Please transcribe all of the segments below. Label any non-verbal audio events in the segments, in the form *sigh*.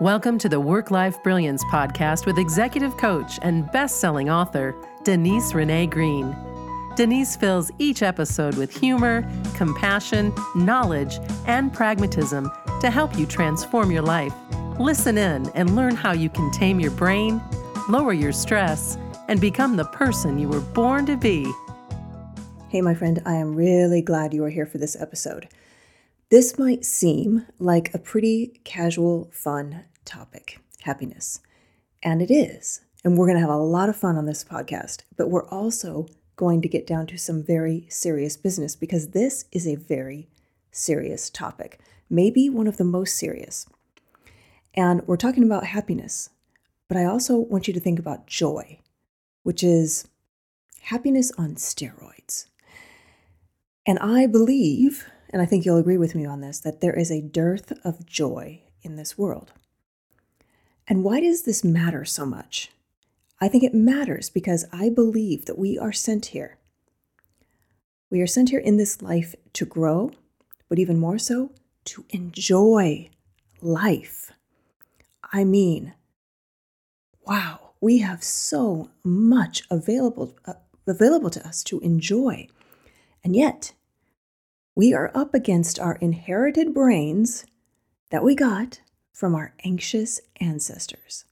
Welcome to the Work Life Brilliance podcast with executive coach and best selling author, Denise Renee Green. Denise fills each episode with humor, compassion, knowledge, and pragmatism to help you transform your life. Listen in and learn how you can tame your brain, lower your stress, and become the person you were born to be. Hey, my friend, I am really glad you are here for this episode. This might seem like a pretty casual, fun topic happiness. And it is. And we're going to have a lot of fun on this podcast, but we're also going to get down to some very serious business because this is a very serious topic, maybe one of the most serious. And we're talking about happiness, but I also want you to think about joy, which is happiness on steroids. And I believe and I think you'll agree with me on this, that there is a dearth of joy in this world. And why does this matter so much? I think it matters because I believe that we are sent here. We are sent here in this life to grow, but even more so, to enjoy life. I mean, wow, we have so much available uh, available to us to enjoy. And yet, we are up against our inherited brains that we got from our anxious ancestors.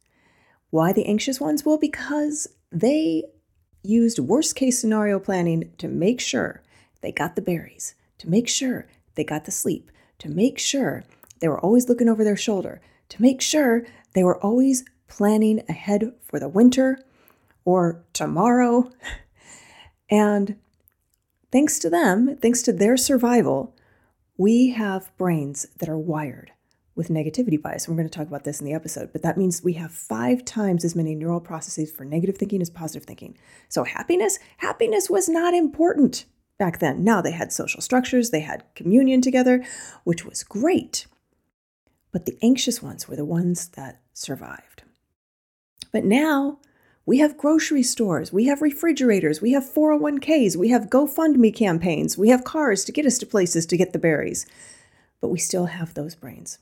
Why the anxious ones? Well, because they used worst case scenario planning to make sure they got the berries, to make sure they got the sleep, to make sure they were always looking over their shoulder, to make sure they were always planning ahead for the winter or tomorrow. *laughs* And thanks to them, thanks to their survival, we have brains that are wired with negativity bias. We're going to talk about this in the episode, but that means we have five times as many neural processes for negative thinking as positive thinking. So happiness, happiness was not important back then. Now they had social structures, they had communion together, which was great. But the anxious ones were the ones that survived. But now we have grocery stores, we have refrigerators, we have 401ks, we have GoFundMe campaigns, we have cars to get us to places to get the berries. But we still have those brains.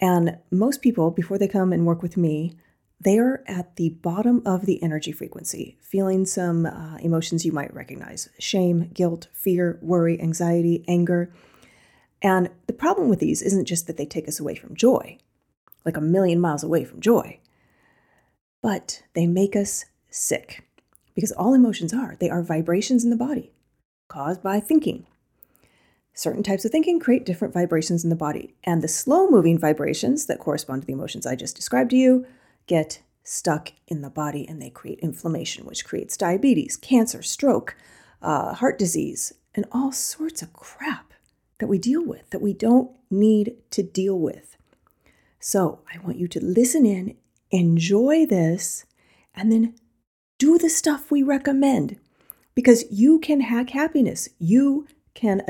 And most people, before they come and work with me, they are at the bottom of the energy frequency, feeling some uh, emotions you might recognize shame, guilt, fear, worry, anxiety, anger. And the problem with these isn't just that they take us away from joy, like a million miles away from joy but they make us sick because all emotions are they are vibrations in the body caused by thinking certain types of thinking create different vibrations in the body. And the slow moving vibrations that correspond to the emotions i just described to you get stuck in the body and they create inflammation which creates diabetes cancer stroke uh, heart disease and all sorts of crap that we deal with that we don't need to deal with. So i want you to listen in enjoy this, and then do the stuff we recommend. Because you can hack happiness. You can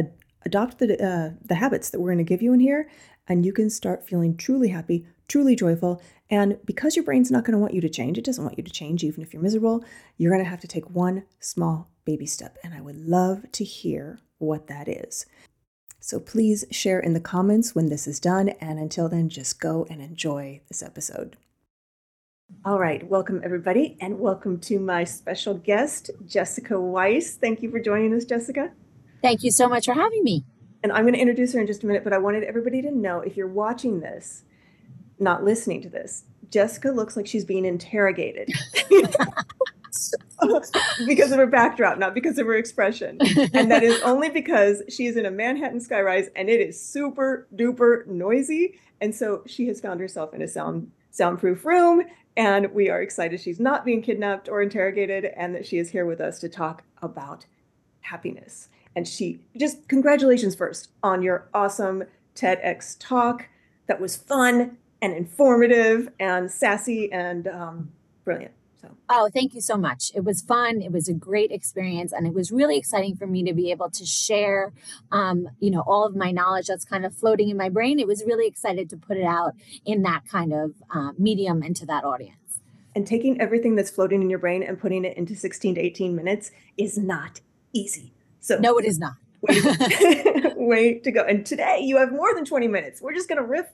adopt the, uh, the habits that we're going to give you in here, and you can start feeling truly happy, truly joyful. And because your brain's not going to want you to change, it doesn't want you to change, even if you're miserable, you're going to have to take one small baby step. And I would love to hear what that is. So please share in the comments when this is done. And until then, just go and enjoy this episode. All right, welcome everybody, and welcome to my special guest, Jessica Weiss. Thank you for joining us, Jessica. Thank you so much for having me. And I'm going to introduce her in just a minute, but I wanted everybody to know if you're watching this, not listening to this, Jessica looks like she's being interrogated. *laughs* *laughs* because of her backdrop, not because of her expression. And that is only because she is in a Manhattan skyrise and it is super duper noisy. And so she has found herself in a sound soundproof room and we are excited she's not being kidnapped or interrogated and that she is here with us to talk about happiness. And she just congratulations first on your awesome TEDx talk that was fun and informative and sassy and um, brilliant. So. Oh, thank you so much. It was fun. It was a great experience, and it was really exciting for me to be able to share, um, you know, all of my knowledge that's kind of floating in my brain. It was really excited to put it out in that kind of uh, medium into that audience. And taking everything that's floating in your brain and putting it into 16 to 18 minutes is not easy. So no, it is not. *laughs* way *laughs* to, to go. And today you have more than 20 minutes. We're just going to riff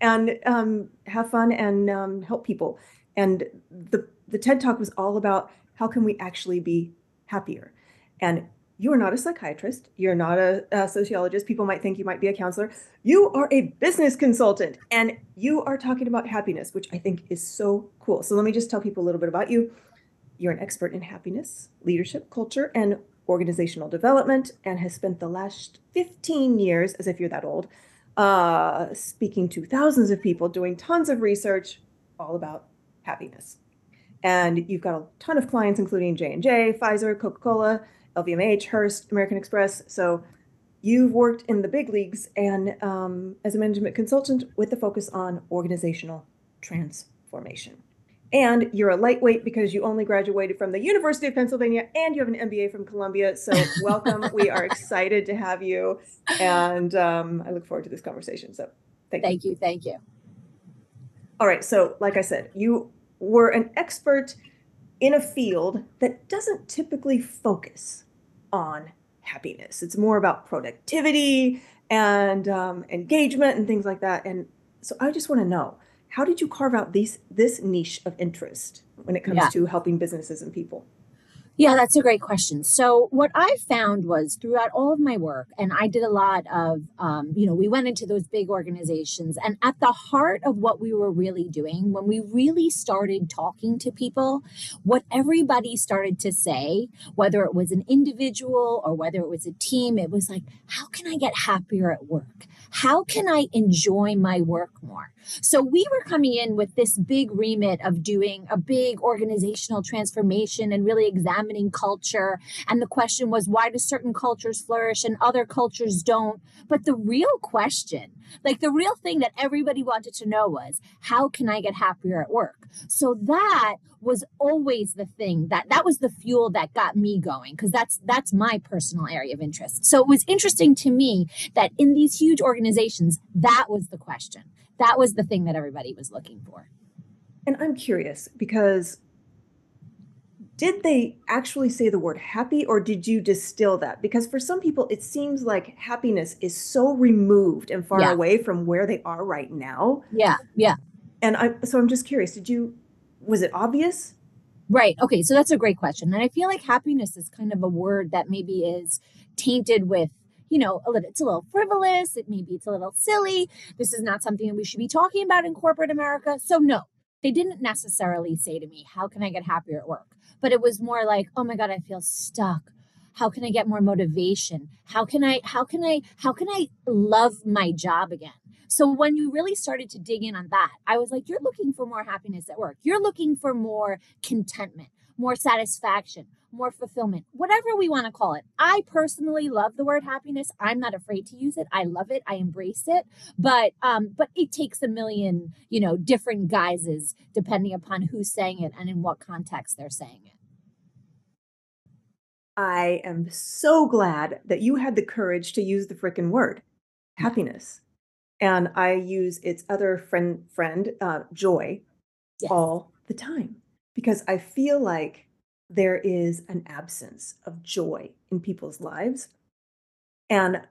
and um, have fun and um, help people. And the, the TED Talk was all about how can we actually be happier? And you are not a psychiatrist. You're not a, a, sociologist. People might think you might be a counselor. You are a business consultant and you are talking about happiness, which I think is so cool. So let me just tell people a little bit about you. You're an expert in happiness, leadership, culture, and organizational development, and has spent the last 15 years, as if you're that old, uh, speaking to thousands of people, doing tons of research all about happiness. And you've got a ton of clients, including J&J, Pfizer, Coca-Cola, LVMH, Hearst, American Express. So you've worked in the big leagues and um, as a management consultant with the focus on organizational transformation. And you're a lightweight because you only graduated from the University of Pennsylvania and you have an MBA from Columbia. So, *laughs* welcome. we are excited to have you. And um, I look forward to this conversation. So, thank, thank you. you. Thank you. All right. So, like I said, you were an expert in a field that doesn't typically focus on happiness. It's more about productivity and um, engagement and things like that. And so I just want to know how did you carve out these this niche of interest when it comes yeah. to helping businesses and people? Yeah, that's a great question. So, what I found was throughout all of my work, and I did a lot of, um, you know, we went into those big organizations, and at the heart of what we were really doing, when we really started talking to people, what everybody started to say, whether it was an individual or whether it was a team, it was like, how can I get happier at work? How can I enjoy my work more? So we were coming in with this big remit of doing a big organizational transformation and really examining culture. And the question was, why do certain cultures flourish and other cultures don't? But the real question, like the real thing that everybody wanted to know was, how can I get happier at work? So that was always the thing that that was the fuel that got me going because that's that's my personal area of interest. So it was interesting to me that in these huge organizations, that was the question that was the thing that everybody was looking for. And I'm curious because did they actually say the word happy or did you distill that? Because for some people, it seems like happiness is so removed and far yeah. away from where they are right now. Yeah, yeah. And I, so I'm just curious, did you, was it obvious? Right. Okay. So that's a great question. And I feel like happiness is kind of a word that maybe is tainted with you know, a little, it's a little frivolous. It maybe it's a little silly. This is not something that we should be talking about in corporate America. So no, they didn't necessarily say to me, how can I get happier at work? But it was more like, oh my God, I feel stuck. How can I get more motivation? How can I, how can I, how can I love my job again? So when you really started to dig in on that, I was like, you're looking for more happiness at work. You're looking for more contentment, more satisfaction, more fulfillment, whatever we want to call it. I personally love the word happiness. I'm not afraid to use it. I love it. I embrace it. But um, but it takes a million, you know, different guises depending upon who's saying it and in what context they're saying it. I am so glad that you had the courage to use the freaking word happiness. And I use its other friend friend, uh, joy, yes. all the time because I feel like there is an absence of joy in people's lives. And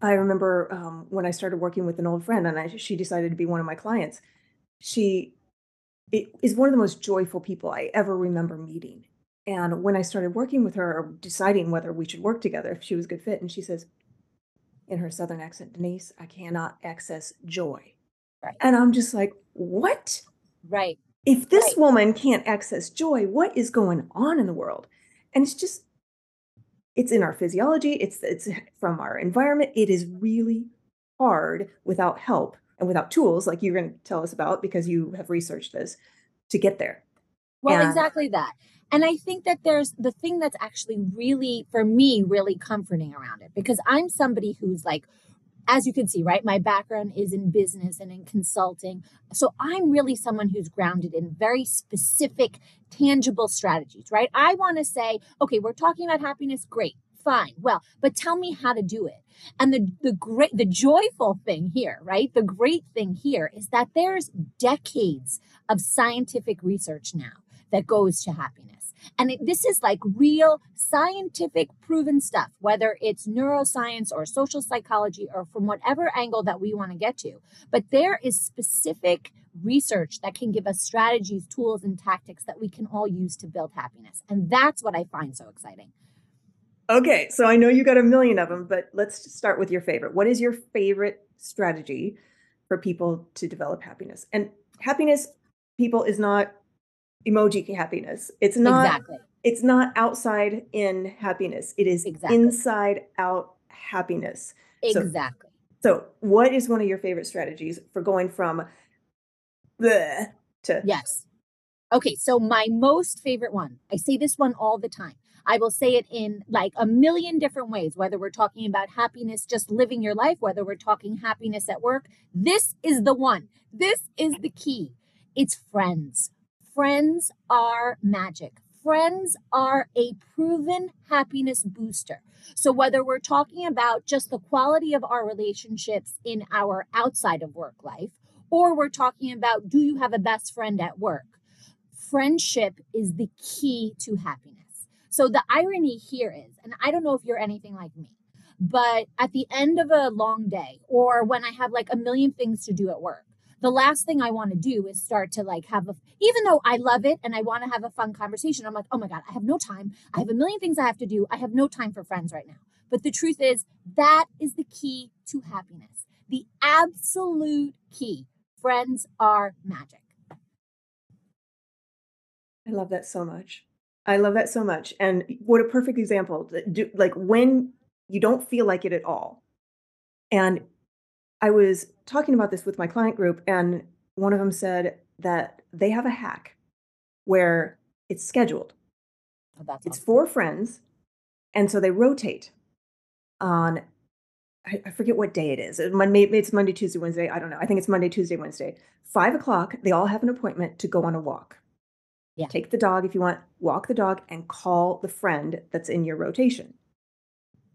I remember um, when I started working with an old friend, and I, she decided to be one of my clients. She is one of the most joyful people I ever remember meeting. And when I started working with her, or deciding whether we should work together, if she was a good fit, and she says, in her southern accent, Denise, I cannot access joy. Right. And I'm just like, what? Right if this right. woman can't access joy, what is going on in the world? And it's just, it's in our physiology, it's it's from our environment. It is really hard without help and without tools like you're going to tell us about because you have researched this to get there. Well, and, exactly that. And I think that there's the thing that's actually really, for me, really comforting around it because I'm somebody who's like as you can see, right, my background is in business and in consulting. So I'm really someone who's grounded in very specific, tangible strategies, right? I want to say, okay, we're talking about happiness, great, fine. Well, but tell me how to do it. And the the great the joyful thing here, right? The great thing here is that there's decades of scientific research now that goes to happiness. And it, this is like real scientific proven stuff, whether it's neuroscience or social psychology or from whatever angle that we want to get to. But there is specific research that can give us strategies, tools, and tactics that we can all use to build happiness. And that's what I find so exciting. Okay, so I know you got a million of them, but let's start with your favorite. What is your favorite strategy for people to develop happiness? And happiness, people, is not emoji happiness. It's not exactly. it's not outside in happiness. It is Exactly. inside out happiness. So Exactly. so what is one of your favorite strategies for going from the to Yes. Okay, so my most favorite one, I say this one all the time. I will say it in like a million different ways, whether we're talking about happiness, just living your life, whether we're talking happiness at work. This is the one. This is the key. It's friends. Friends are magic. Friends are a proven happiness booster. So, whether we're talking about just the quality of our relationships in our outside of work life, or we're talking about do you have a best friend at work? Friendship is the key to happiness. So the irony here is, and I don't know if you're anything like me, but at the end of a long day or when I have like a million things to do at work, the last thing I want to do is start to like have a, even though I love it and I want to have a fun conversation, I'm like, oh my God, I have no time. I have a million things I have to do. I have no time for friends right now. But the truth is, that is the key to happiness. The absolute key. Friends are magic. I love that so much. I love that so much. And what a perfect example. Do, like when you don't feel like it at all. And I was talking about this with my client group, and one of them said that they have a hack where it's scheduled. Oh, that's It's awesome. four friends, and so they rotate on. I, I forget what day it is. It Maybe it's Monday, Tuesday, Wednesday. I don't know. I think it's Monday, Tuesday, Wednesday. Five o'clock. They all have an appointment to go on a walk. Yeah. Take the dog if you want. Walk the dog and call the friend that's in your rotation.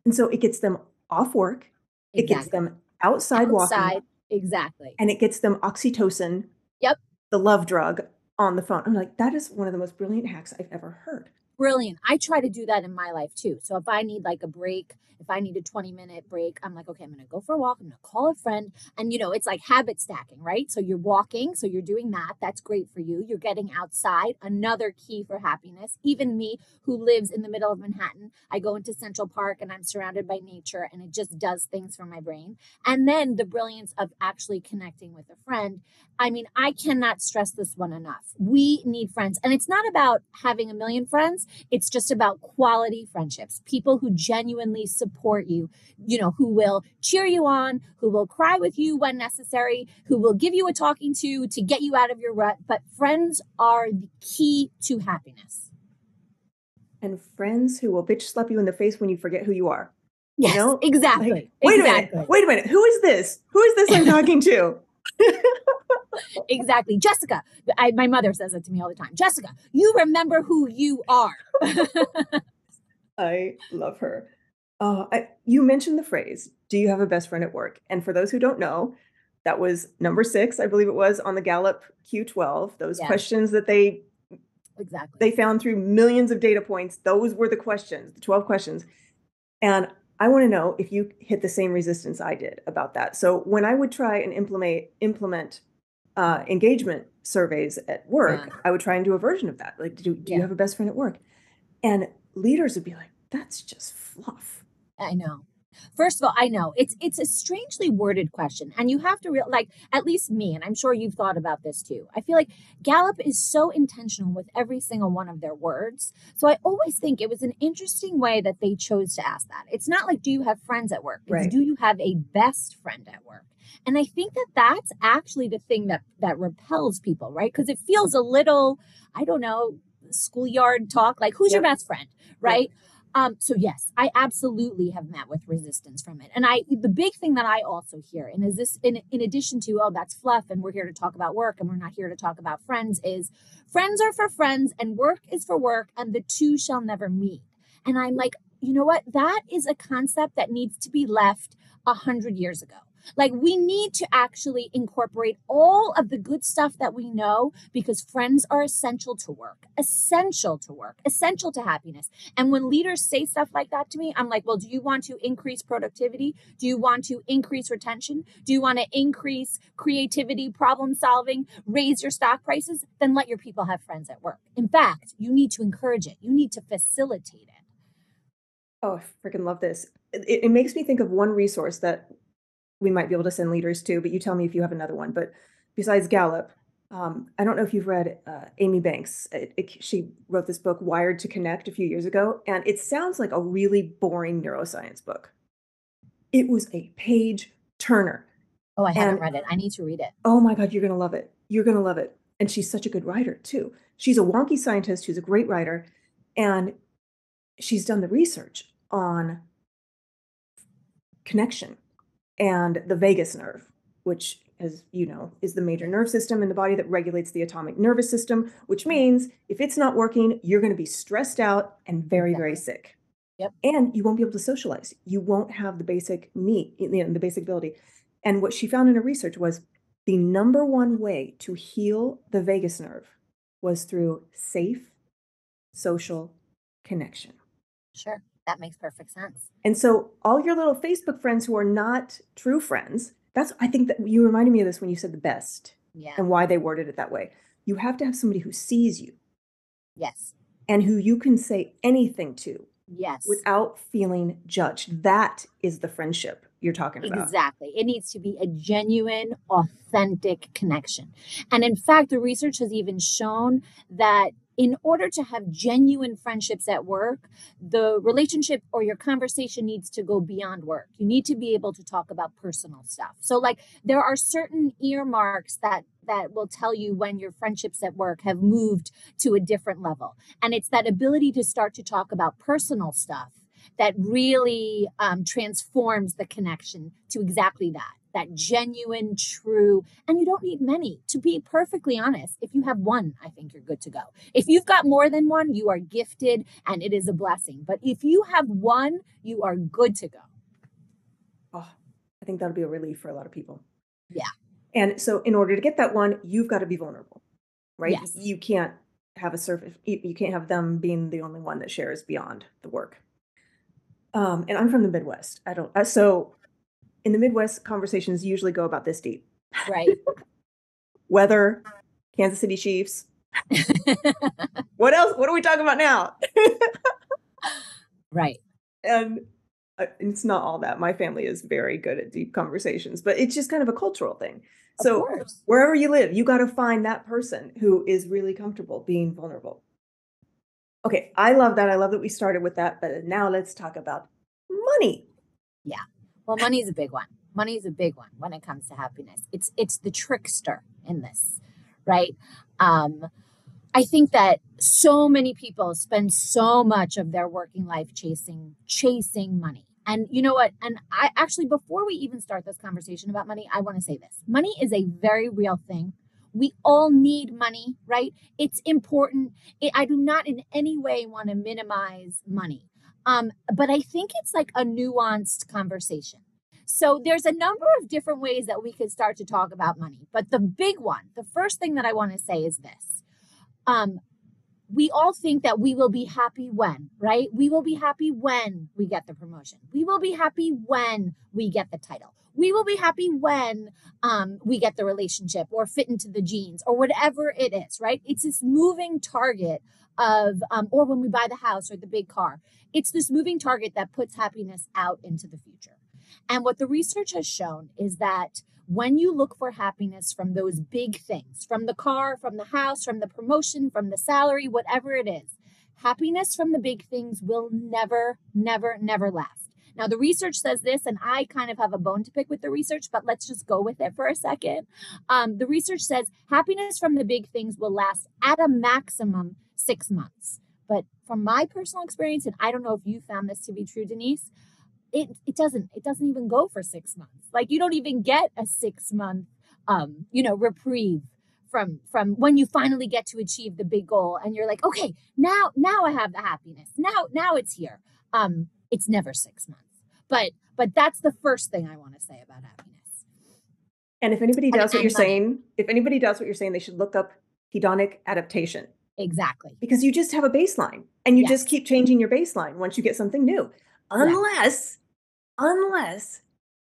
And so it gets them off work. It gets them outside, walking, Exactly. and it gets them oxytocin. Yep. The love drug on the phone. I'm like, that is one of the most brilliant hacks I've ever heard. Brilliant. I try to do that in my life too. So if I need like a break, if I need a 20 minute break, I'm like, okay, I'm going to go for a walk. I'm going to call a friend. And, you know, it's like habit stacking, right? So you're walking. So you're doing that. That's great for you. You're getting outside. Another key for happiness. Even me, who lives in the middle of Manhattan, I go into Central Park and I'm surrounded by nature and it just does things for my brain. And then the brilliance of actually connecting with a friend. I mean, I cannot stress this one enough. We need friends. And it's not about having a million friends. It's just about quality friendships, people who genuinely support you, you know, who will cheer you on, who will cry with you when necessary, who will give you a talking to to get you out of your rut. But friends are the key to happiness. And friends who will bitch slap you in the face when you forget who you are. Yes, know, exactly. Like, wait exactly. a minute. Wait a minute. Who is this? Who is this I'm talking to? *laughs* Exactly. Jessica, I, my mother says it to me all the time. Jessica, you remember who you are. I love her. Uh, I, you mentioned the phrase, do you have a best friend at work? And for those who don't know, that was number six, I believe it was, on the Gallup Q12. Those Yes. questions that they exactly. they found through millions of data points. Those were the questions, the 12 questions. And I want to know if you hit the same resistance I did about that. So when I would try and implement implement uh, engagement surveys at work, Yeah. I would try and do a version of that. Like, do, do you have a best friend at work? And leaders would be like, that's just fluff. I know. First of all, I know it's it's a strangely worded question, and you have to real like at least me, and I'm sure you've thought about this too. I feel like Gallup is so intentional with every single one of their words, so I always think it was an interesting way that they chose to ask that. It's not like do you have friends at work? It's Right. do you have a best friend at work? And I think that that's actually the thing that that repels people, right? Because it feels a little, I don't know, schoolyard talk. Like who's your best friend, right? Um, so yes, I absolutely have met with resistance from it. And I the big thing that I also hear, and is this in in addition to, oh, that's fluff and we're here to talk about work and we're not here to talk about friends, is friends are for friends and work is for work, and the two shall never meet. And I'm like, you know what? That is a concept that needs to be left a hundred years ago. Like we need to actually incorporate all of the good stuff that we know because friends are essential to work, essential to work, essential to happiness. And when leaders say stuff like that to me, I'm like, well, do you want to increase productivity? Do you want to increase retention? Do you want to increase creativity, problem solving, raise your stock prices? Then let your people have friends at work. In fact, you need to encourage it. You need to facilitate it. Oh, I freaking love this. It, it makes me think of one resource that we might be able to send leaders to, but you tell me if you have another one. But besides Gallup, um, I don't know if you've read uh, Amy Banks. It, it, she wrote this book, Wired to Connect, a few years ago, and it sounds like a really boring neuroscience book. It was a page turner. Oh, I haven't and, read it. I need to read it. Oh my God, you're going to love it. You're going to love it. And she's such a good writer, too. She's a wonky scientist who's a great writer, and she's done the research on connection and the vagus nerve, which, as you know, is the major nerve system in the body that regulates the autonomic nervous system, which means if it's not working, you're going to be stressed out and very, very sick. Yep. And you won't be able to socialize. You won't have the basic need, you know, the basic ability. And what she found in her research was the number one way to heal the vagus nerve was through safe social connection. Sure. That makes perfect sense. And so all your little Facebook friends who are not true friends, that's I think that you reminded me of this when you said the best. Yeah. And why they worded it that way. You have to have somebody who sees you. Yes. And who you can say anything to. Yes. Without feeling judged. That is the friendship you're talking about. Exactly. It needs to be a genuine, authentic connection. And in fact, the research has even shown that in order to have genuine friendships at work, the relationship or your conversation needs to go beyond work. You need to be able to talk about personal stuff. So like there are certain earmarks that that will tell you when your friendships at work have moved to a different level. And it's that ability to start to talk about personal stuff that really um, transforms the connection to exactly that that genuine, true, and you don't need many. To be perfectly honest, if you have one, I think you're good to go. If you've got more than one, you are gifted and it is a blessing. But if you have one, you are good to go. Oh, I think that'll be a relief for a lot of people. Yeah. And so, in order to get that one, you've got to be vulnerable, right? Yes. You can't have a surface, you can't have them being the only one that shares beyond the work. Um, and I'm from the Midwest. I don't, uh, so in the Midwest, conversations usually go about this deep. Right. *laughs* Weather, Kansas City Chiefs. *laughs* what else? What are we talking about now? *laughs* right. And uh, it's not all that. My family is very good at deep conversations, but it's just kind of a cultural thing. So wherever you live, you got to find that person who is really comfortable being vulnerable. Okay, I love that. I love that we started with that, but now let's talk about money. Yeah. Well, money is a big one. Money is a big one when it comes to happiness. It's it's the trickster in this, right? Um, I think that so many people spend so much of their working life chasing chasing money. And you know what? And I actually before we even start this conversation about money, I want to say this. Money is a very real thing. We all need money, right? It's important. It, I do not in any way want to minimize money. Um, but I think it's like a nuanced conversation. So there's a number of different ways that we could start to talk about money. But the big one, the first thing that I want to say is this. Um, we all think that we will be happy when, right? We will be happy when we get the promotion. We will be happy when we get the title. We will be happy when um, we get the relationship or fit into the jeans or whatever it is, right? It's this moving target of, um, or when we buy the house or the big car. It's this moving target that puts happiness out into the future. And what the research has shown is that when you look for happiness from those big things, from the car, from the house, from the promotion, from the salary, whatever it is, happiness from the big things will never, never, never last. Now, the research says this, and I kind of have a bone to pick with the research, but let's just go with it for a second. Um, the research says happiness from the big things will last at a maximum six months. But from my personal experience, and I don't know if you found this to be true, Denise, it, it doesn't it doesn't even go for six months. Like you don't even get a six month um, you know, reprieve from from when you finally get to achieve the big goal and you're like, okay, now now I have the happiness. Now now it's here. Um, it's never six months. But but that's the first thing I want to say about happiness. And if anybody does and what you're money. saying, if anybody does what you're saying, they should look up hedonic adaptation Exactly. because you just have a baseline and you just keep changing your baseline once you get something new. Unless, unless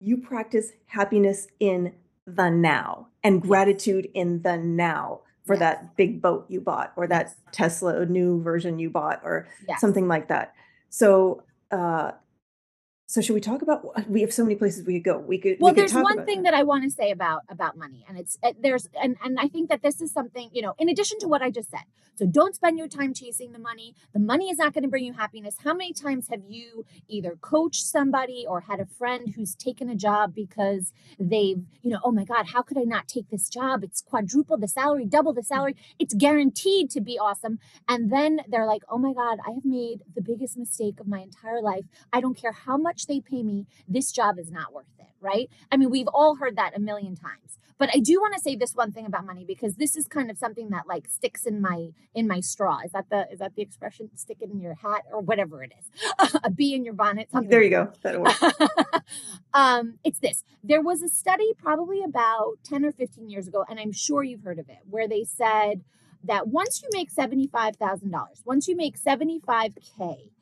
you practice happiness in the now and gratitude in the now for Yes. that big boat you bought or that Tesla new version you bought or Yes. something like that. So, uh, so should we talk about? We have so many places we could go. We could. well we there's one thing that. that i want to say about about money and it's uh, there's and and i think that this is something you know in addition to what i just said so don't spend your time chasing the money the money is not going to bring you happiness how many times have you either coached somebody or had a friend who's taken a job because they've you know oh my god how could i not take this job it's quadruple the salary double the salary it's guaranteed to be awesome and then they're like oh my god i have made the biggest mistake of my entire life i don't care how much they pay me this job is not worth it, right? I mean, we've all heard that a million times. But I do want to say this one thing about money because this is kind of something that like sticks in my in my straw. Is that the is that the expression stick it in your hat or whatever it is? *laughs* a bee in your bonnet, something. There you go. That'll work. *laughs* um, it's this. There was a study probably about 10 or 15 years ago, and I'm sure you've heard of it, where they said that once you make $75,000, once you make 75K,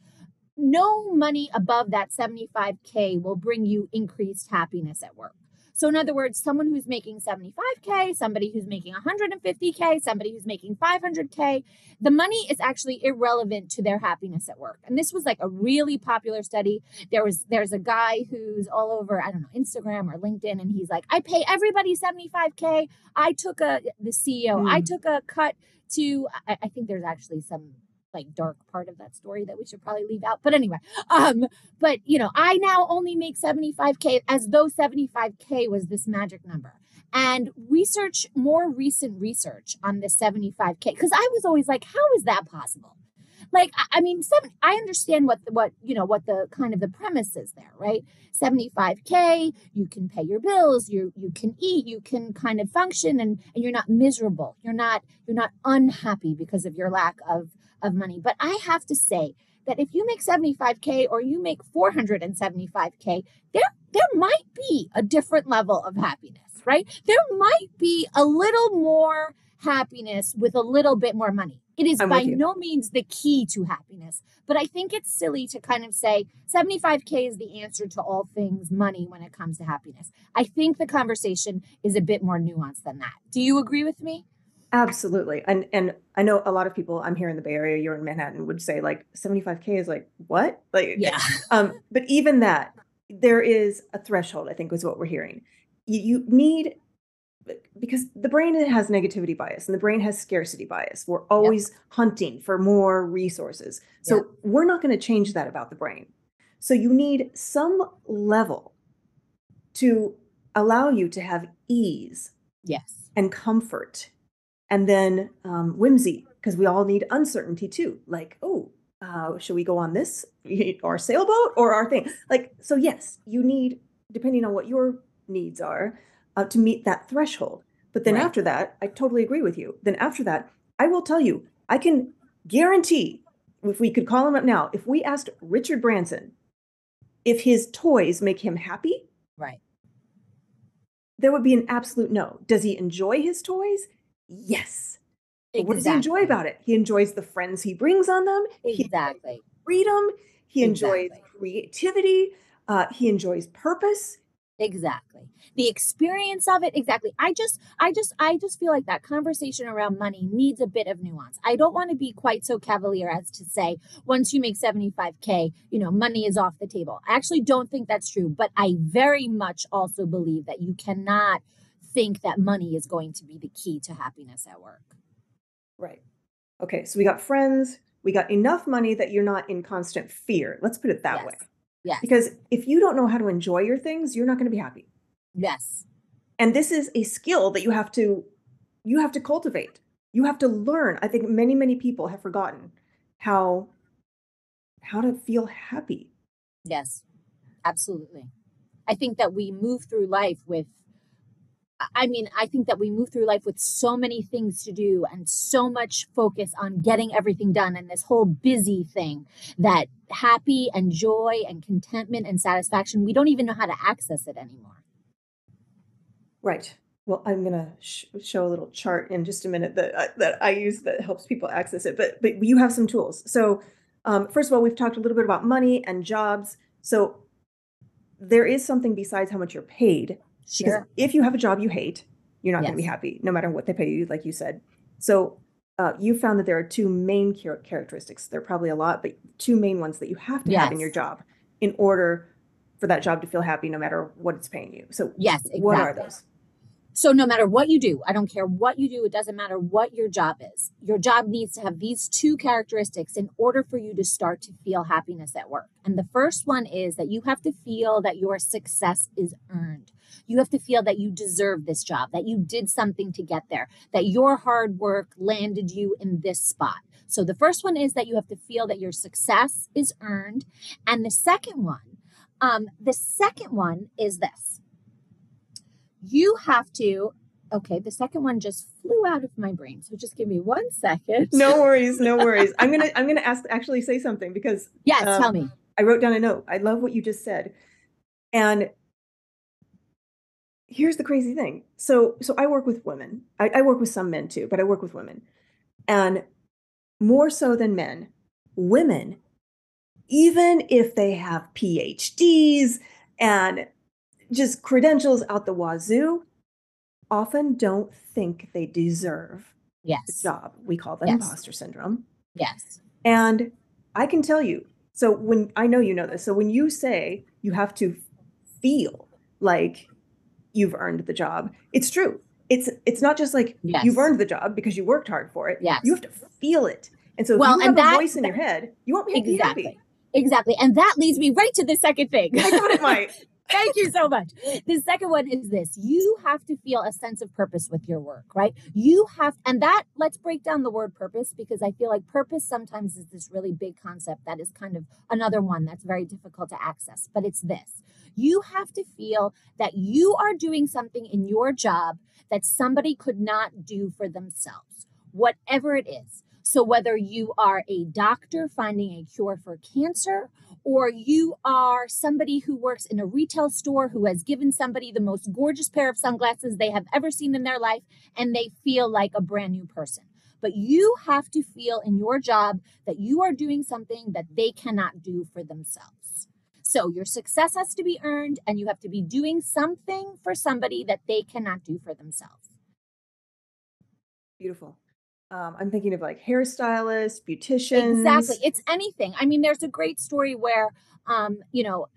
no money above that 75K will bring you increased happiness at work. So, in other words, someone who's making 75K, somebody who's making 150K, somebody who's making 500K, the money is actually irrelevant to their happiness at work. And this was like a really popular study. There was there's a guy who's all over, I don't know, Instagram or LinkedIn, and he's like, I pay everybody 75K. I took a the CEO, I Hmm. took a cut to I, I think there's actually some like dark part of that story that we should probably leave out. But anyway, um, but you know, I now only make 75k as though 75k was this magic number. And research, more recent research on the 75k, because I was always like, how is that possible? Like, I- I mean, seven. I understand what the, what you know what the kind of the premise is there, right? 75k, you can pay your bills, you you can eat, you can kind of function, and and you're not miserable. You're not you're not unhappy because of your lack of of money. But I have to say that if you make 75k or you make 475k, there there might be a different level of happiness, right? There might be a little more happiness with a little bit more money. It is by you. no means the key to happiness, but I think it's silly to kind of say 75k is the answer to all things money when it comes to happiness. I think the conversation is a bit more nuanced than that. Do you agree with me? Absolutely. And and I know a lot of people I'm here in the Bay Area, you're in Manhattan, would say like 75K is like what? Like Yeah. *laughs* um, but even that, there is a threshold, I think is what we're hearing. You, you need because the brain has negativity bias and the brain has scarcity bias. We're always hunting for more resources. So Yep. we're not going to change that about the brain. So you need some level to allow you to have ease Yes. and comfort and then um, whimsy because we all need uncertainty too like oh uh, should we go on this *laughs* our sailboat or our thing like so yes you need depending on what your needs are uh, to meet that threshold but then Right. after that i totally agree with you then after that i will tell you i can guarantee if we could call him up now if we asked richard branson if his toys make him happy Right. there would be an absolute no. Does he enjoy his toys? Yes. But what does he enjoy about it? He enjoys the friends he brings on them. He Exactly. freedom. He enjoys Exactly. creativity. Uh, he enjoys purpose. Exactly. The experience of it. Exactly. I just, I just, I just feel like that conversation around money needs a bit of nuance. I don't want to be quite so cavalier as to say, once you make 75K, you know, money is off the table. I actually don't think that's true, but I very much also believe that you cannot think that money is going to be the key to happiness at work. Right. Okay. So we got friends. We got enough money that you're not in constant fear. Let's put it that Yes. way. Yes. Because if you don't know how to enjoy your things, you're not going to be happy. yes. and this is a skill that you have to you have to cultivate you have to learn i think many many people have forgotten how how to feel happy Yes, absolutely. I think that we move through life with, I- mean, I think that we move through life with so many things to do and so much focus on getting everything done and this whole busy thing that happy and joy and contentment and satisfaction, we don't even know how to access it anymore. Right. Well, I'm gonna sh- show a little chart in just a minute that I, that I use that helps people access it. But but you have some tools. So um, first of all, we've talked a little bit about money and jobs. So there is something besides how much you're paid. Because Sure. if you have a job you hate, you're not going to be happy, no matter what they pay you, like you said. So uh, you found that there are two main char- characteristics. There are probably a lot, but two main ones that you have to have in your job in order for that job to feel happy, no matter what it's paying you. So Yes, exactly. what are those? So no matter what you do, I don't care what you do, it doesn't matter what your job is. Your job needs to have these two characteristics in order for you to start to feel happiness at work. And the first one is that you have to feel that your success is earned. You have to feel that you deserve this job, that you did something to get there, that your hard work landed you in this spot. So the first one is that you have to feel that your success is earned. And the second one, um, the second one is this you have to okay the second one just flew out of my brain so just give me one second No *laughs* worries, no worries. I'm gonna I'm gonna ask actually say something because yes um, tell me I wrote down a note. I love what you just said. And here's the crazy thing. So so I work with women. I, I work with some men too, but I work with women. And more so than men, women, even if they have PhDs and just credentials out the wazoo, often don't think they deserve the job. We call that Yes. imposter syndrome. yes And I can tell you, so when I know you know this, so when you say you have to feel like you've earned the job, it's true. It's it's not just like Yes. you've earned the job because you worked hard for it. Yes. You have to feel it. And so if Well, you have and a that- voice in your head, you won't be exactly happy. exactly and that leads me right to the second thing I thought it might. *laughs* Thank you so much. The second one is this you have to feel a sense of purpose with your work, right? You have, and that, let's break down the word purpose because I feel like purpose sometimes is this really big concept that is kind of another one that's very difficult to access. But it's this you have to feel that you are doing something in your job that somebody could not do for themselves, whatever it is. So, whether you are a doctor finding a cure for cancer, or you are somebody who works in a retail store who has given somebody the most gorgeous pair of sunglasses they have ever seen in their life and they feel like a brand new person. But you have to feel in your job that you are doing something that they cannot do for themselves. So your success has to be earned and you have to be doing something for somebody that they cannot do for themselves. Beautiful. Um, I'm thinking of like hairstylists, beauticians. Exactly. It's anything. I mean, there's a great story where, um, you know,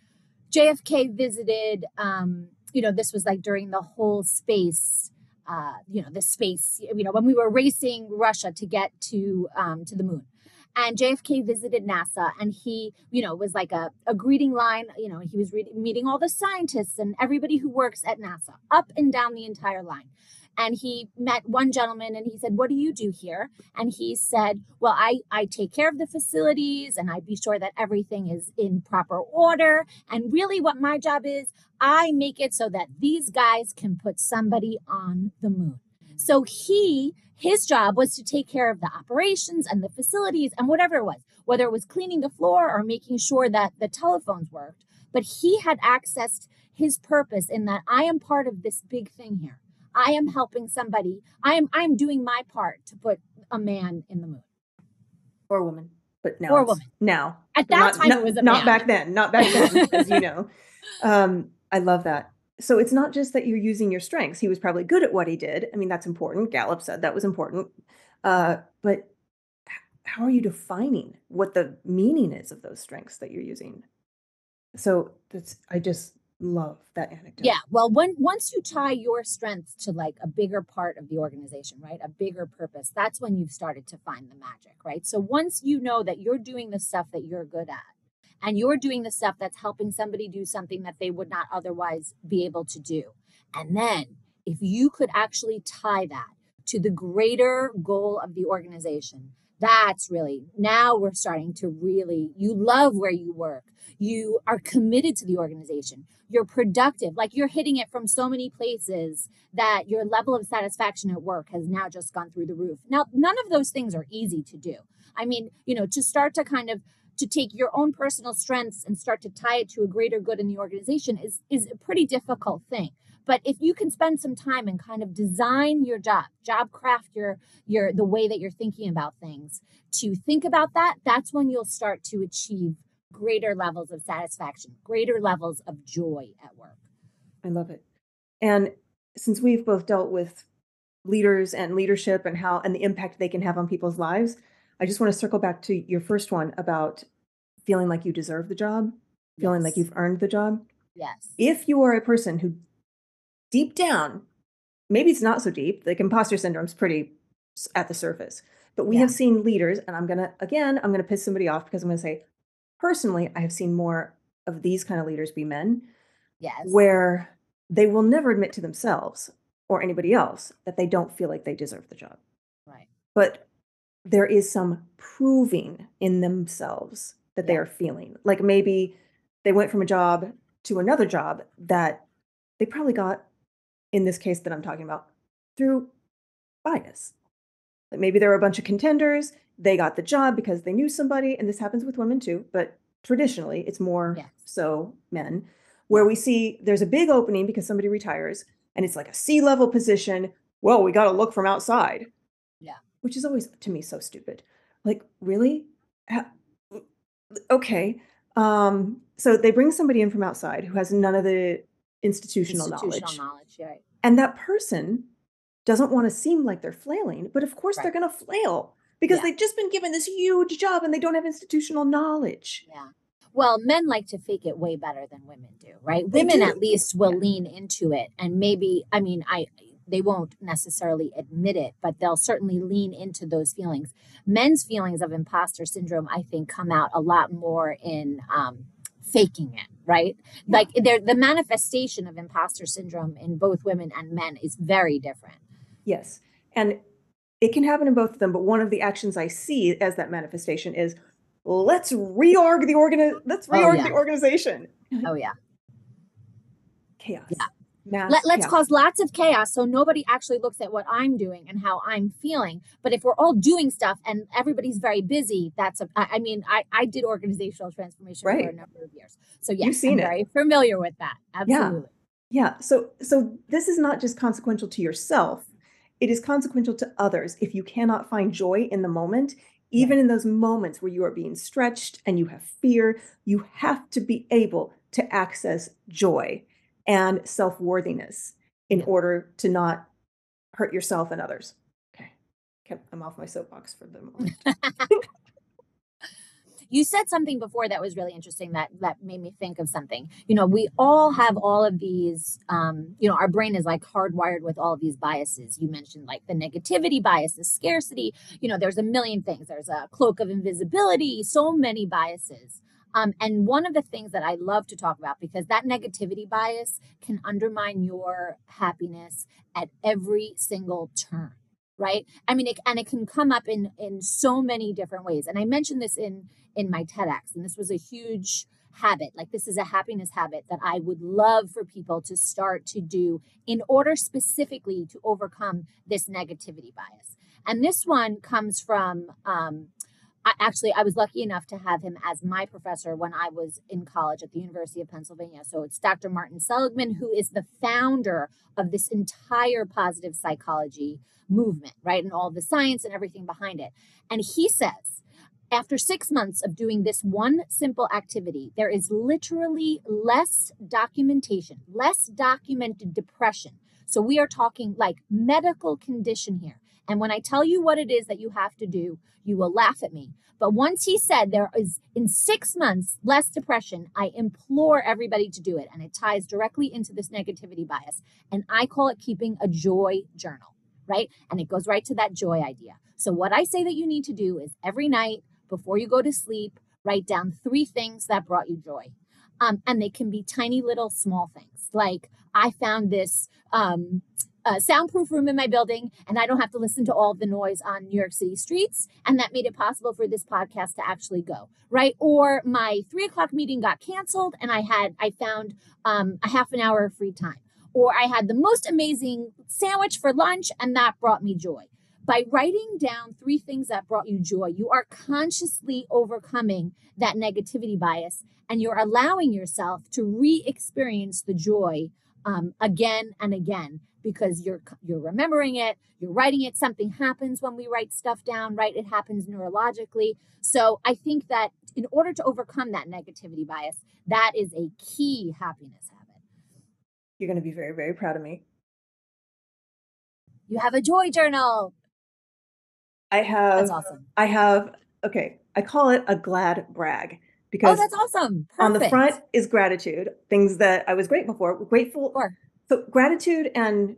JFK visited, um, you know, this was like during the whole space, uh, you know, the space, you know, when we were racing Russia to get to um, to the moon. And JFK visited NASA and he, you know, was like a, a greeting line. You know, he was reading, meeting all the scientists and everybody who works at NASA up and down the entire line. And he met one gentleman and he said, What do you do here? And he said, Well, I, I take care of the facilities and I be sure that everything is in proper order. And really, what my job is, I make it so that these guys can put somebody on the moon. So he, his job was to take care of the operations and the facilities and whatever it was, whether it was cleaning the floor or making sure that the telephones worked. But he had accessed his purpose in that I am part of this big thing here. I am helping somebody. I am I am doing my part to put a man in the moon. or woman. But now, Or woman. Now, At that not, time, not, it was a not man. back then. Not back then, *laughs* as you know. Um, I love that. So it's not just that you're using your strengths. He was probably good at what he did. I mean, that's important. Gallup said that was important. Uh, but how are you defining what the meaning is of those strengths that you're using? So that's I just love that anecdote. Yeah. Well, when once you tie your strengths to like a bigger part of the organization, right? A bigger purpose, that's when you've started to find the magic, right? So once you know that you're doing the stuff that you're good at and you're doing the stuff that's helping somebody do something that they would not otherwise be able to do. And then if you could actually tie that to the greater goal of the organization, that's really now we're starting to really you love where you work. You are committed to the organization. You're productive. Like you're hitting it from so many places that your level of satisfaction at work has now just gone through the roof. Now none of those things are easy to do. I mean you know to start to kind of to take your own personal strengths and start to tie it to a greater good in the organization is is a pretty difficult thing but if you can spend some time and kind of design your job job craft your your the way that you're thinking about things to think about that that's when you'll start to achieve greater levels of satisfaction greater levels of joy at work I love it. And since we've both dealt with leaders and leadership and how and the impact they can have on people's lives, I just want to circle back to your first one about feeling like you deserve the job, feeling like you've earned the job. yes If you are a person who deep down, maybe it's not so deep, like imposter syndrome's pretty at the surface. But we yeah have seen leaders, and I'm gonna again, I'm gonna piss somebody off because I'm gonna say, personally, I have seen more of these kind of leaders be men yes where they will never admit to themselves or anybody else that they don't feel like they deserve the job. right But there is some proving in themselves that they are feeling. Like maybe they went from a job to another job that they probably got, in this case that I'm talking about, through bias. Like maybe there were a bunch of contenders, they got the job because they knew somebody, and this happens with women too, but traditionally it's more yes so men, where we see there's a big opening because somebody retires and it's like a C level position. Well, we got to look from outside, yeah which is always to me so stupid. Like, really? Okay. Um, so they bring somebody in from outside who has none of the institutional institutional knowledge, knowledge yeah, and that person doesn't want to seem like they're flailing, but of course they're going to flail because yeah. they've just been given this huge job and they don't have institutional knowledge. yeah. Well men like to fake it way better than women do right? They women at least will Yeah. lean into it and maybe i mean i they won't necessarily admit it but they'll certainly lean into those feelings. Men's feelings of imposter syndrome i think come out a lot more in um, faking it right like the manifestation of imposter syndrome in both women and men is very different Yes. And it can happen in both of them, but one of the actions I see as that manifestation is let's reorg the organ let's oh reorg yeah the organization. oh yeah Chaos. yeah Mass Let, let's chaos. cause lots of chaos so nobody actually looks at what I'm doing and how I'm feeling. But if we're all doing stuff and everybody's very busy, that's a, I I mean, I, I did organizational transformation for a number of years. So You've yes, I'm it. very familiar with that. Absolutely. Yeah. So so this is not just consequential to yourself. It is consequential to others if you cannot find joy in the moment, Yeah. even in those moments where you are being stretched and you have fear, you have to be able to access joy and self-worthiness in Yeah. order to not hurt yourself and others. Okay. Okay, I'm off my soapbox for the *laughs* moment. You said something before that was really interesting that that made me think of something. You know, we all have all of these um, you know, our brain is like hardwired with all of these biases. You mentioned like the negativity bias, the scarcity, you know, there's a million things. There's a cloak of invisibility, so many biases. Um, and one of the things that I love to talk about because that negativity bias can undermine your happiness at every single turn right i mean it, and it can come up in in so many different ways and i mentioned this in in my TEDx, and this was a huge habit. Like, this is a happiness habit that I would love for people to start to do in order specifically to overcome this negativity bias. And this one comes from, um, I, actually, I was lucky enough to have him as my professor when I was in college at the University of Pennsylvania. So it's Dr. Martin Seligman, who is the founder of this entire positive psychology movement, right? And all the science and everything behind it. And he says, after six months of doing this one simple activity, there is literally less documentation, less documented depression. So we are talking like medical condition here. And when I tell you what it is that you have to do, you will laugh at me. But once he said there is in six months less depression, I implore everybody to do it. And it ties directly into this negativity bias. And I call it keeping a joy journal, right? And it goes right to that joy idea. So what I say that you need to do is every night, before you go to sleep, write down three things that brought you joy. Um, and they can be tiny little small things. Like I found this um, uh, soundproof room in my building, and I don't have to listen to all the noise on New York City streets. And that made it possible for this podcast to actually go right. Or my three o'clock meeting got canceled, and I had I found um, a half an hour of free time. Or I had the most amazing sandwich for lunch, and that brought me joy by writing down three things that brought you joy, you are consciously overcoming that negativity bias and you're allowing yourself to re experience the joy um, again and again because you're you're remembering it you're writing it something happens when we write stuff down right? It happens neurologically. So i think that in order to overcome that negativity bias that is a key happiness habit. You're going to be very very proud of me. You have a joy journal. I have that's awesome. I have okay i call it a glad brag because oh because that's awesome. on the front is gratitude things that i was grateful for grateful Sure. So gratitude and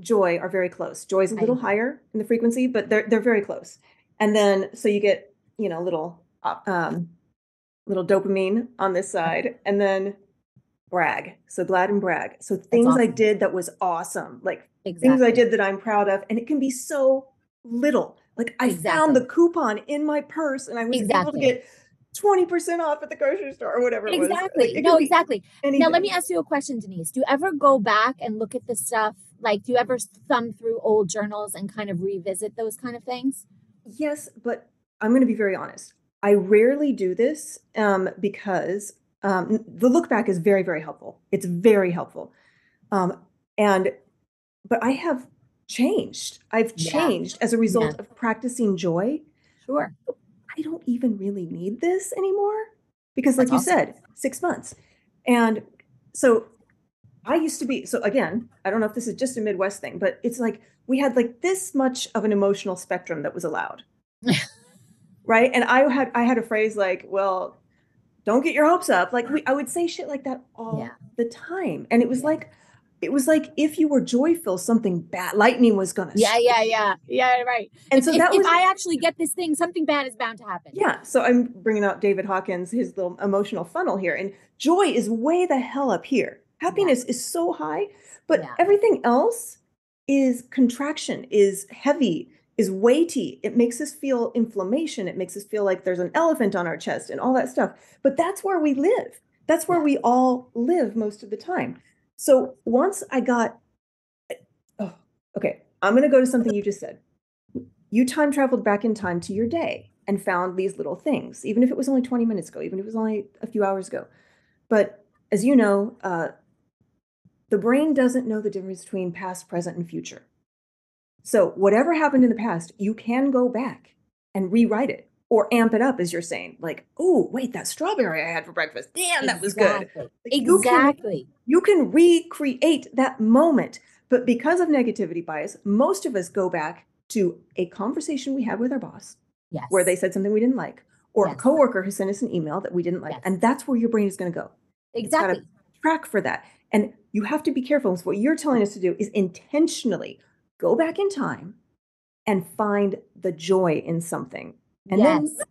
joy are very close. Joy is a little higher in the frequency but they're they're very close. And then so you get you know little uh, um little dopamine on this side and then brag. So glad and brag. So things i did that was awesome like exactly. things i did that i'm proud of and it can be so little. Like i found the coupon in my purse and i was able to get 20% off at the grocery store or whatever it was Like, exactly could no exactly Now, let me ask you a question, Denise. Do you ever go back and look at the stuff? Like, do you ever thumb through old journals and kind of revisit those kind of things? Yes, but I'm going to be very honest. I rarely do this um, because um, the look back is very, very helpful. It's very helpful. Um, and, but I have changed. I've Yeah. changed as a result of practicing joy. Sure. I don't even really need this anymore because, like That's you awesome. said, six months. And so I used to be, so again, I don't know if this is just a Midwest thing, but it's like we had like this much of an emotional spectrum that was allowed. *laughs* right. And I had, I had a phrase like, well, don't get your hopes up. Like we, I would say shit like that all Yeah. the time. And it was Yeah. like, it was like if you were joyful, something bad, lightning was gonna. Yeah, strike. yeah, yeah, yeah. Right. And if, so that if was if I actually get this thing, something bad is bound to happen. Yeah, so I'm bringing out David Hawkins, his little emotional funnel here, and joy is way the hell up here. Happiness is so high, but Yeah. everything else is contraction, is heavy, is weighty. It makes us feel inflammation. It makes us feel like there's an elephant on our chest and all that stuff. But that's where we live. That's where Yeah. we all live most of the time. So once I got, oh, okay, I'm going to go to something you just said you time traveled back in time to your day and found these little things, even if it was only 20 minutes ago, even if it was only a few hours ago. But as you know, uh, the brain doesn't know the difference between past, present, and future. So whatever happened in the past, you can go back and rewrite it or amp it up, as you're saying. Like, oh, wait, that strawberry I had for breakfast, damn, that was good. Exactly. You can- you can recreate that moment. But because of negativity bias, most of us go back to a conversation we had with our boss Yes. where they said something we didn't like, or a Yes. coworker who sent us an email that we didn't like. Yes. And that's where your brain is going to go. Exactly. track for that. And you have to be careful. So what you're telling us to do is intentionally go back in time and find the joy in something. And then yes.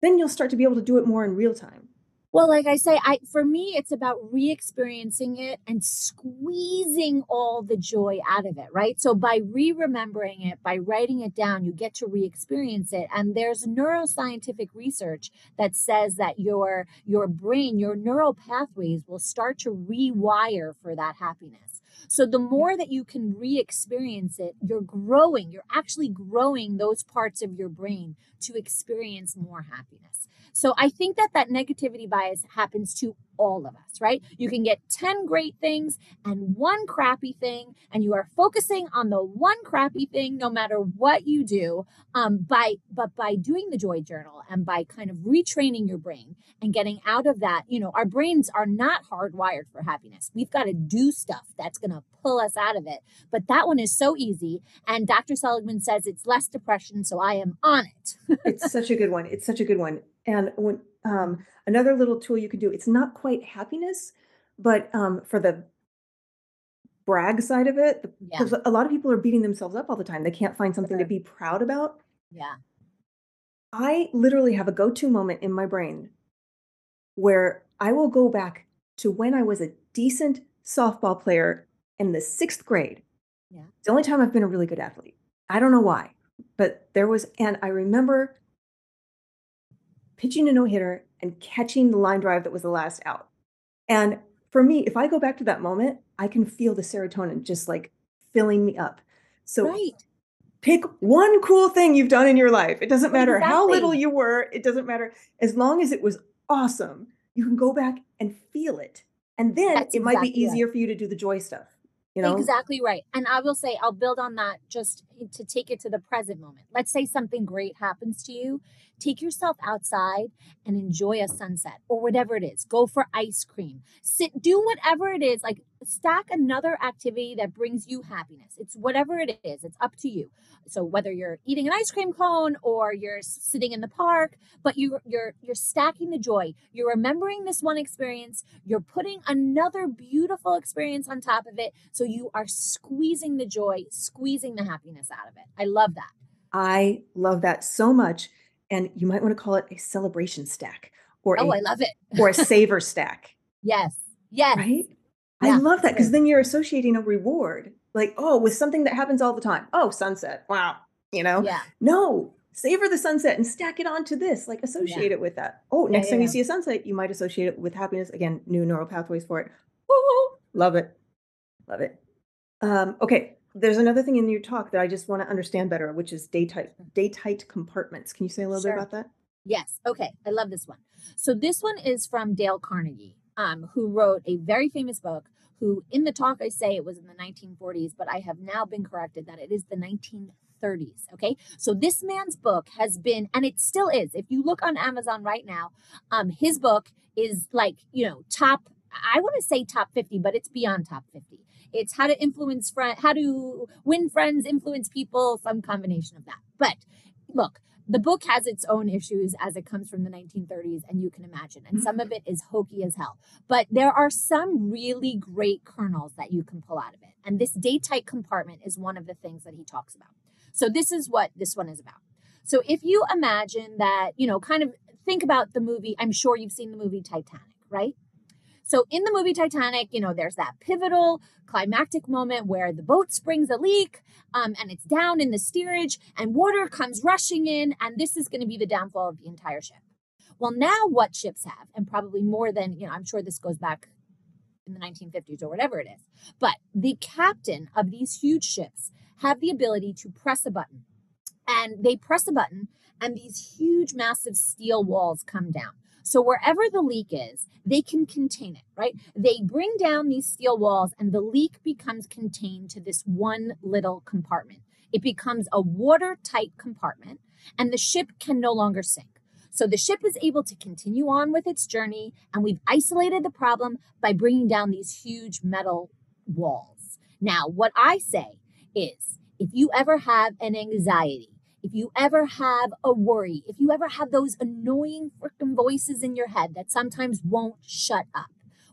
then you'll start to be able to do it more in real time. Well, like I say, I for me it's about re-experiencing it and squeezing all the joy out of it, right? So by re-remembering it, by writing it down, you get to re-experience it. And there's neuroscientific research that says that your your brain, your neural pathways will start to rewire for that happiness. So the more that you can re-experience it, you're growing, you're actually growing those parts of your brain to experience more happiness. So I think that that negativity bias happens to all of us, right? You can get 10 great things and one crappy thing, and you are focusing on the one crappy thing no matter what you do. Um, by but by doing the joy journal and by kind of retraining your brain and getting out of that, you know, our brains are not hardwired for happiness. We've got to do stuff that's gonna pull us out of it. But that one is so easy. And Dr. Seligman says it's less depression, so I am on it. *laughs* it's such a good one. It's such a good one. And when um, another little tool you can do, it's not quite happiness, but um, for the brag side of it, Yeah. because a lot of people are beating themselves up all the time. They can't find something to be proud about. Yeah. I literally have a go to moment in my brain where I will go back to when I was a decent softball player in the sixth grade. Yeah. It's the only time I've been a really good athlete. I don't know why, but there was, and I remember pitching a no hitter and catching the line drive that was the last out. And for me, if I go back to that moment, I can feel the serotonin just like filling me up. So right. pick one cool thing you've done in your life. It doesn't matter how little you were, it doesn't matter. As long as it was awesome, you can go back and feel it And then That's it might be exactly easier for you to do the joy stuff, you know? Exactly right. And I will say, I'll build on that just to take it to the present moment. Let's say something great happens to you. Take yourself outside and enjoy a sunset or whatever it is. Go for ice cream. Sit, do whatever it is. Like stack another activity that brings you happiness. It's whatever it is. It's up to you. So whether you're eating an ice cream cone or you're sitting in the park, but you you're you're stacking the joy. You're remembering this one experience. You're putting another beautiful experience on top of it. So you are squeezing the joy, squeezing the happiness out of it. I love that. I love that so much. And you might want to call it a celebration stack or Oh, a I love it. or a *laughs* savor stack, Yes. Yes. right? Yeah, I love that because then you're associating a reward, like, oh, with something that happens all the time. Oh, sunset. Wow. You know? Yeah. No, savor the sunset and stack it onto this, like associate it with that. Oh, Yeah, next time you yeah. see a sunset, you might associate it with happiness. Again, new neural pathways for it. Woo, love it. Love it. Um, okay. There's another thing in your talk that I just want to understand better, which is day tight, day tight compartments. Can you say a little Sure. bit about that? Yes. Okay. I love this one. So this one is from Dale Carnegie, um, who wrote a very famous book. Who in the talk I say it was in the 1940s, but I have now been corrected that it is the 1930s. Okay. So this man's book has been, and it still is. If you look on Amazon right now, um, his book is like you know top. I want to say top 50, but it's beyond top 50. It's how to influence friend, how to win friends, influence people, some combination of that. But look, the book has its own issues as it comes from the 1930s, and you can imagine. And some of it is hokey as hell. But there are some really great kernels that you can pull out of it. And this day tight compartment is one of the things that he talks about. So, this is what this one is about. So, if you imagine that, you know, kind of think about the movie, I'm sure you've seen the movie Titanic, right? So in the movie Titanic, you know, there's that pivotal climactic moment where the boat springs a leak um, and it's down in the steerage and water comes rushing in, and this is going to be the downfall of the entire ship. Well, now what ships have, and probably more than, you know, I'm sure this goes back in the 1950s or whatever it is, but the captain of these huge ships have the ability to press a button. And they press a button, and these huge, massive steel walls come down. So wherever the leak is, they can contain it, right? They bring down these steel walls and the leak becomes contained to this one little compartment. It becomes a watertight compartment and the ship can no longer sink. So the ship is able to continue on with its journey and we've isolated the problem by bringing down these huge metal walls. Now, what I say is if you ever have an anxiety, if you ever have a worry, if you ever have those annoying freaking voices in your head that sometimes won't shut up,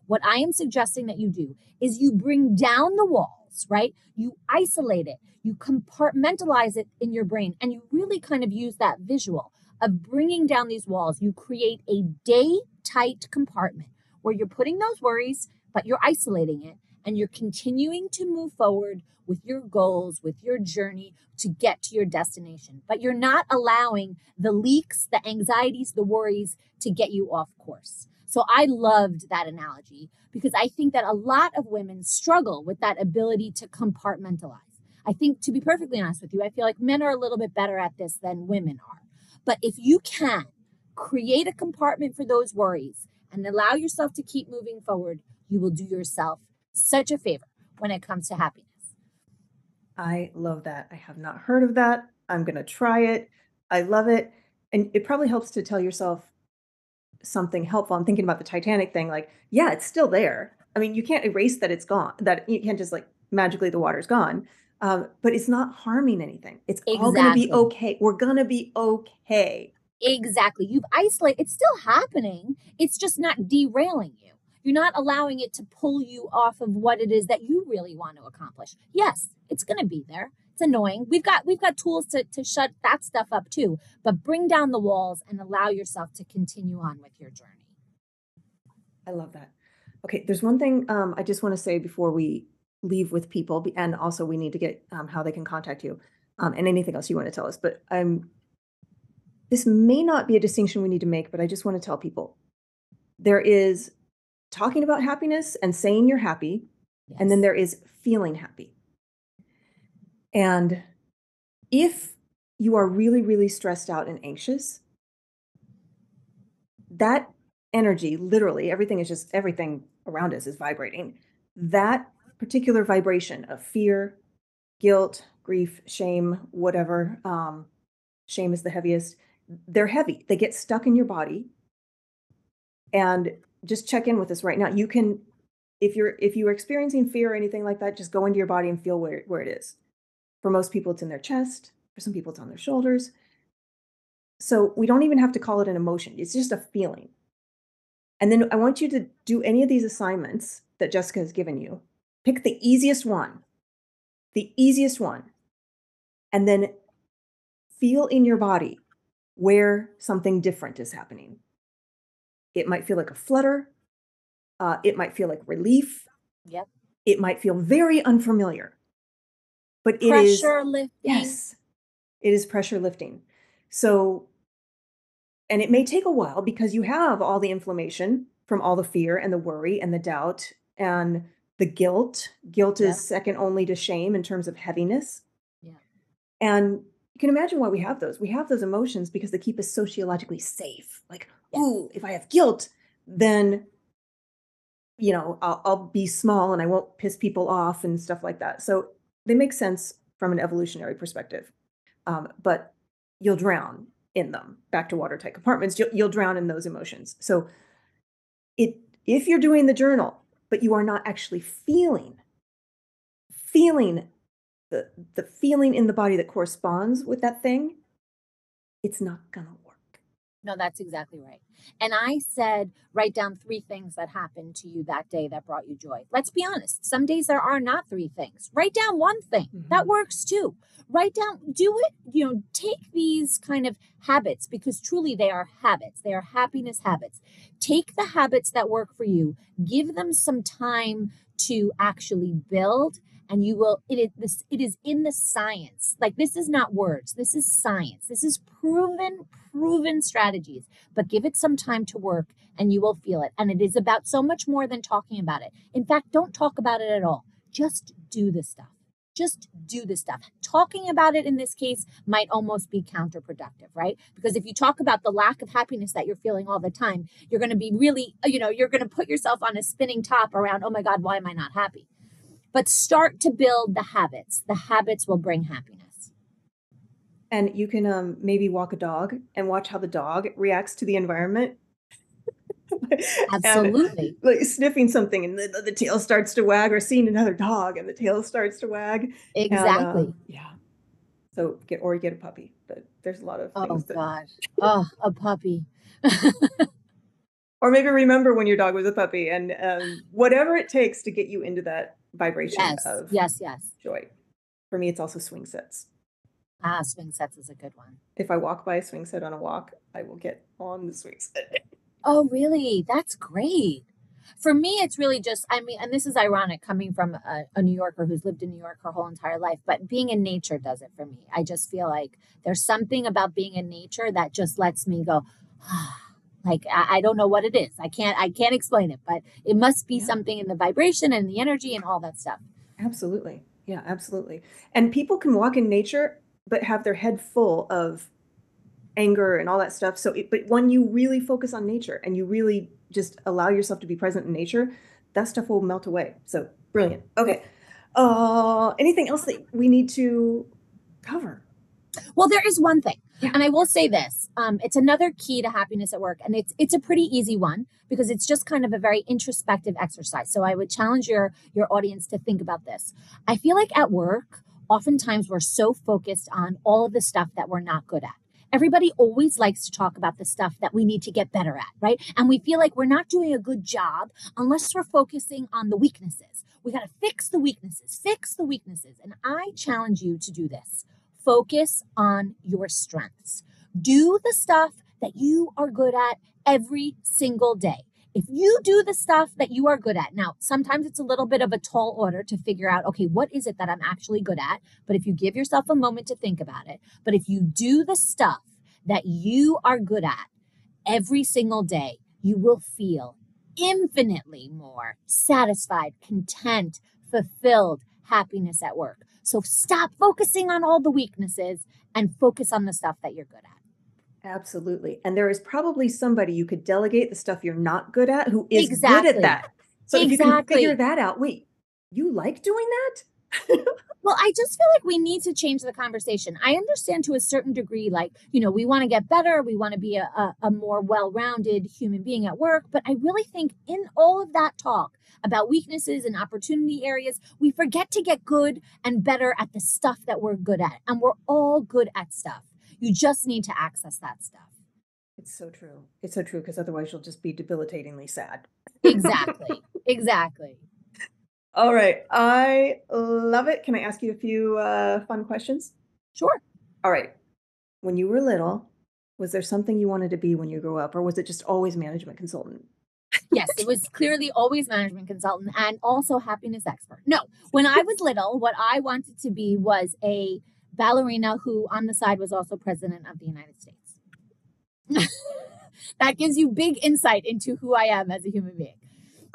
what I am suggesting that you do is you bring down the walls, right? You isolate it, you compartmentalize it in your brain, and you really kind of use that visual of bringing down these walls. You create a day tight compartment where you're putting those worries, but you're isolating it and you're continuing to move forward with your goals, with your journey to get to your destination. But you're not allowing the leaks, the anxieties, the worries to get you off course. So I loved that analogy because I think that a lot of women struggle with that ability to compartmentalize. I think, to be perfectly honest with you, I feel like men are a little bit better at this than women are. But if you can create a compartment for those worries and allow yourself to keep moving forward, you will do yourself such a favor when it comes to happiness. I love that. I have not heard of that. I'm going to try it. I love it. And it probably helps to tell yourself something helpful. I'm thinking about the Titanic thing. Like, yeah, it's still there. I mean, you can't erase that it's gone, that you can't just like magically the water's gone. Um, but it's not harming anything. It's all going to be okay. We're going to be okay. Exactly. You've isolated, it's still happening. It's just not derailing you. You're not allowing it to pull you off of what it is that you really want to accomplish. Yes, it's going to be there. It's annoying. We've got we've got tools to to shut that stuff up too, but bring down the walls and allow yourself to continue on with your journey. I love that. Okay, there's one thing um, I just want to say before we leave with people, and also we need to get um, how they can contact you, um, and anything else you want to tell us. But I'm this may not be a distinction we need to make, but I just want to tell people there is talking about happiness and saying you're happy, and then there is feeling happy. And if you are really, really stressed out and anxious, that energy, literally, everything is just everything around us is vibrating. That particular vibration of fear, guilt, grief, shame, whatever, um, shame is the heaviest. They're heavy. They get stuck in your body. And just check in with us right now. You can, if you're if you're experiencing fear or anything like that, just go into your body and feel where where it is. For most people, it's in their chest. For some people, it's on their shoulders. So we don't even have to call it an emotion. It's just a feeling. And then I want you to do any of these assignments that Jessica has given you. Pick the easiest one, the easiest one, and then feel in your body where something different is happening. It might feel like a flutter. Uh, it might feel like relief. Yep. It might feel very unfamiliar. But it is Pressure lifting. yes, it is pressure lifting. So, and it may take a while because you have all the inflammation from all the fear and the worry and the doubt and the guilt. Guilt Yep. is second only to shame in terms of heaviness. Yeah. And you can imagine why we have those. We have those emotions because they keep us sociologically safe. Like, Ooh, if I have guilt, then you know, I'll, I'll be small and I won't piss people off and stuff like that. So they make sense from an evolutionary perspective. Um, but you'll drown in them. Back to watertight compartments, you'll, you'll drown in those emotions. So it if you're doing the journal, but you are not actually feeling, feeling the the feeling in the body that corresponds with that thing, it's not gonna work. No, that's exactly right. And I said, write down three things that happened to you that day that brought you joy. Let's be honest. Some days there are not three things. Write down one thing. That Mhm. works too. Write down, do it, you know, take these kind of habits because truly they are habits. They are happiness habits. Take the habits that work for you, give them some time to actually build and you will it is this it is in the science. Like this is not words. This is science. This is proven proven strategies. But give it some time to work and you will feel it. And it is about so much more than talking about it. In fact don't talk about it at all. Just do the stuff. Just do the stuff. Talking about it in this case might almost be counterproductive right? Because if you talk about the lack of happiness that you're feeling all the time you're going to be really you know you're going to put yourself on a spinning top around oh my god why am i not happy but start to build the habits. The habits will bring happiness. And you can um, maybe walk a dog and watch how the dog reacts to the environment. *laughs* And, Absolutely. like sniffing something and the, the tail starts to wag, or seeing another dog and the tail starts to wag. And, Exactly. um, yeah. So get or get a puppy, but there's a lot of oh that, gosh. *laughs* Oh, a puppy. *laughs* or maybe remember when your dog was a puppy, and um, whatever it takes to get you into that vibration yes. of Yes, yes. joy. For me, it's also swing sets. Ah, swing sets is a good one. If I walk by a swing set on a walk, I will get on the swing set. Oh, really? That's great. For me, it's really just, I mean, and this is ironic coming from a, a New Yorker who's lived in New York her whole entire life, but being in nature does it for me. I just feel like there's something about being in nature that just lets me go, like I, I don't know what it is. I can't I can't explain it, but it must be Yeah. something in the vibration and the energy and all that stuff. Absolutely. Yeah, absolutely. And people can walk in nature but have their head full of anger and all that stuff. So, it, but when you really focus on nature and you really just allow yourself to be present in nature, that stuff will melt away. So, brilliant. Okay. Uh, anything else that we need to cover? Well, there is one thing, And I will say this: um, it's another key to happiness at work, and it's it's a pretty easy one because it's just kind of a very introspective exercise. So I would challenge your your audience to think about this. I feel like at work, oftentimes we're so focused on all of the stuff that we're not good at. Everybody always likes to talk about the stuff that we need to get better at, right? And we feel like we're not doing a good job unless we're focusing on the weaknesses. We got to fix the weaknesses, fix the weaknesses. And I challenge you to do this focus on your strengths. Do the stuff that you are good at every single day. If you do the stuff that you are good at, now sometimes it's a little bit of a tall order to figure out, okay, what is it that I'm actually good at? But if you give yourself a moment to think about it, but if you do the stuff that you are good at every single day, you will feel infinitely more satisfied, content, fulfilled, happiness at work. So stop focusing on all the weaknesses and focus on the stuff that you're good at. Absolutely. And there is probably somebody you could delegate the stuff you're not good at who is good Exactly. at that. So if you can Exactly. figure that out, wait, you like doing that? Well, I just feel like we need to change the conversation. I understand to a certain degree, like, you know, we want to get better, we want to be a, a, a more well rounded human being at work. But I really think in all of that talk about weaknesses and opportunity areas, we forget to get good and better at the stuff that we're good at. And we're all good at stuff. You just need to access that stuff. It's so true. It's so true because otherwise you'll just be debilitatingly sad. *laughs* Exactly. exactly. All right. I love it. Can I ask you a few uh, fun questions? Sure. All right. When you were little, was there something you wanted to be when you grew up, or was it just always management consultant? Yes, it was clearly always management consultant and also happiness expert. No, when I was little, what I wanted to be was a ballerina who on the side was also president of the United States. *laughs* that gives you big insight into who I am as a human being.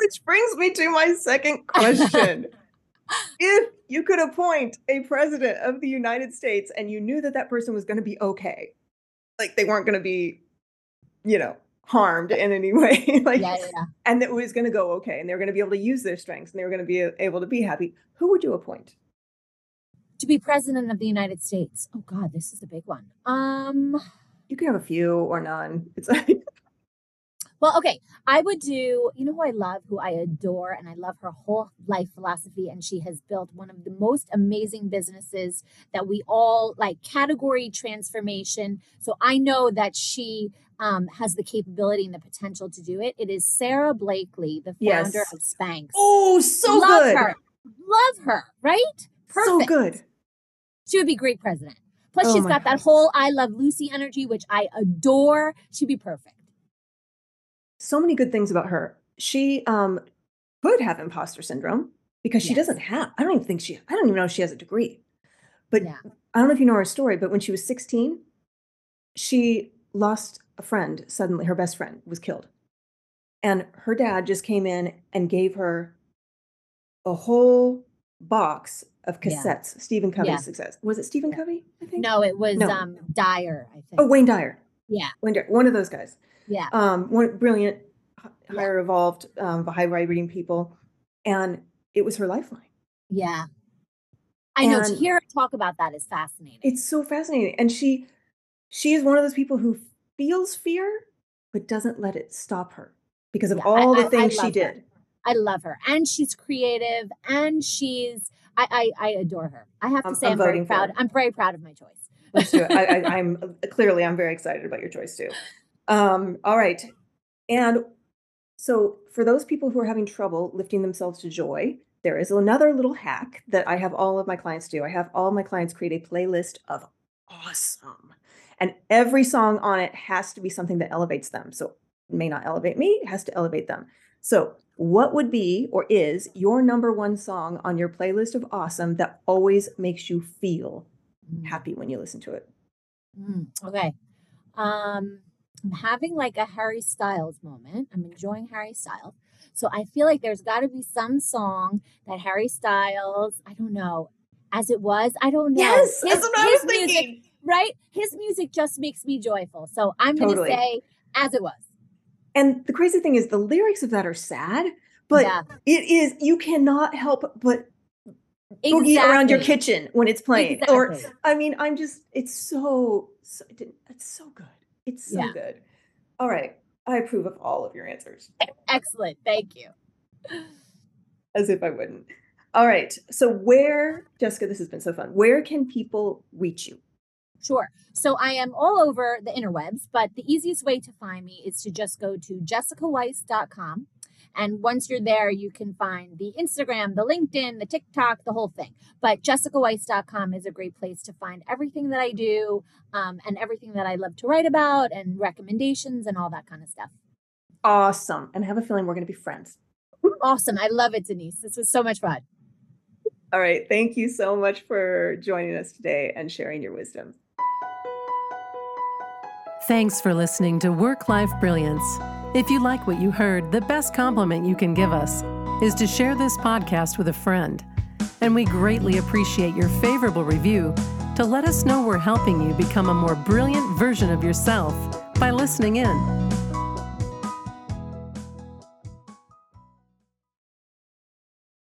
Which brings me to my second question. *laughs* if you could appoint a president of the United States and you knew that that person was going to be okay, like they weren't going to be, you know, harmed in any way, *laughs* like, Yeah, yeah, and it was going to go okay, and they were going to be able to use their strengths and they were going to be able to be happy, who would you appoint? To be president of the United States. Oh God, this is a big one. Um. You can have a few or none. It's like, *laughs* Well, okay. I would do, you know who I love, who I adore, and I love her whole life philosophy. And she has built one of the most amazing businesses that we all like category transformation. So I know that she um, has the capability and the potential to do it. It is Sara Blakely, the founder Yes. of Spanx. oh, so good. love good. her. Love her, right? Perfect. So good. She would be great president. Plus, Oh she's got that whole I love Lucy energy, which I adore. She'd be perfect. So many good things about her. She um could have imposter syndrome because she Yes. doesn't have. I don't even think she. I don't even know if she has a degree. But Yeah. I don't know if you know her story. But when she was 16, she lost a friend suddenly. Her best friend was killed, and her dad just came in and gave her a whole box of Yeah. cassettes. Stephen Covey's Yeah. success. Was it Stephen Yeah. Covey? I think. No, it was No. um Dyer, I think. Oh, Wayne Dyer. Yeah. One of those guys. Yeah. um, one brilliant, Yeah. higher evolved, um, high reading people, and it was her lifeline. Yeah. I know to hear her talk about that is fascinating. It's so fascinating, and she, she is one of those people who feels fear but doesn't let it stop her because of Yeah, all I- the I things she love her. did. I love her. And she's creative and she's I I, I adore her. I have to I'm- say I'm I'm, very proud. I'm very proud of my choice. Let's do it. I, I'm clearly I'm very excited about your choice too. Um, all right, and so for those people who are having trouble lifting themselves to joy, there is another little hack that I have all of my clients do. I have all my clients create a playlist of awesome, and every song on it has to be something that elevates them. So it may not elevate me; it has to elevate them. So, what would be or is your number one song on your playlist of awesome that always makes you feel happy when you listen to it? mm, okay. Um I'm having like a Harry Styles moment. I'm enjoying Harry Styles. So I feel like there's got to be some song that Harry Styles, I don't know, as it was, I don't know. Yes, His- that's what I was music- thinking. right? His music just makes me joyful. So I'm going to Totally. say as it was. And the crazy thing is, the lyrics of that are sad, but yeah, it is you cannot help but boogie around your kitchen when it's playing. Or I mean, I'm just it's so, so it's so good. It's so Yeah. good. All right, I approve of all of your answers, Excellent. Thank you. as if I wouldn't. All right, so where, Jessica, this has been so fun. Where can people reach you? Sure. So I am all over the interwebs, but the easiest way to find me is to just go to jessicaweiss.com. And once you're there, you can find the Instagram, the LinkedIn, the TikTok, the whole thing. But jessicaweiss.com is a great place to find everything that I do um, and everything that I love to write about and recommendations and all that kind of stuff. Awesome, and I have a feeling we're going to be friends. Awesome. I love it, Denise. This was so much fun. All right, thank you so much for joining us today and sharing your wisdom. Thanks for listening to Work Life Brilliance. If you like what you heard, the best compliment you can give us is to share this podcast with a friend. And we greatly appreciate your favorable review to let us know we're helping you become a more brilliant version of yourself by listening in.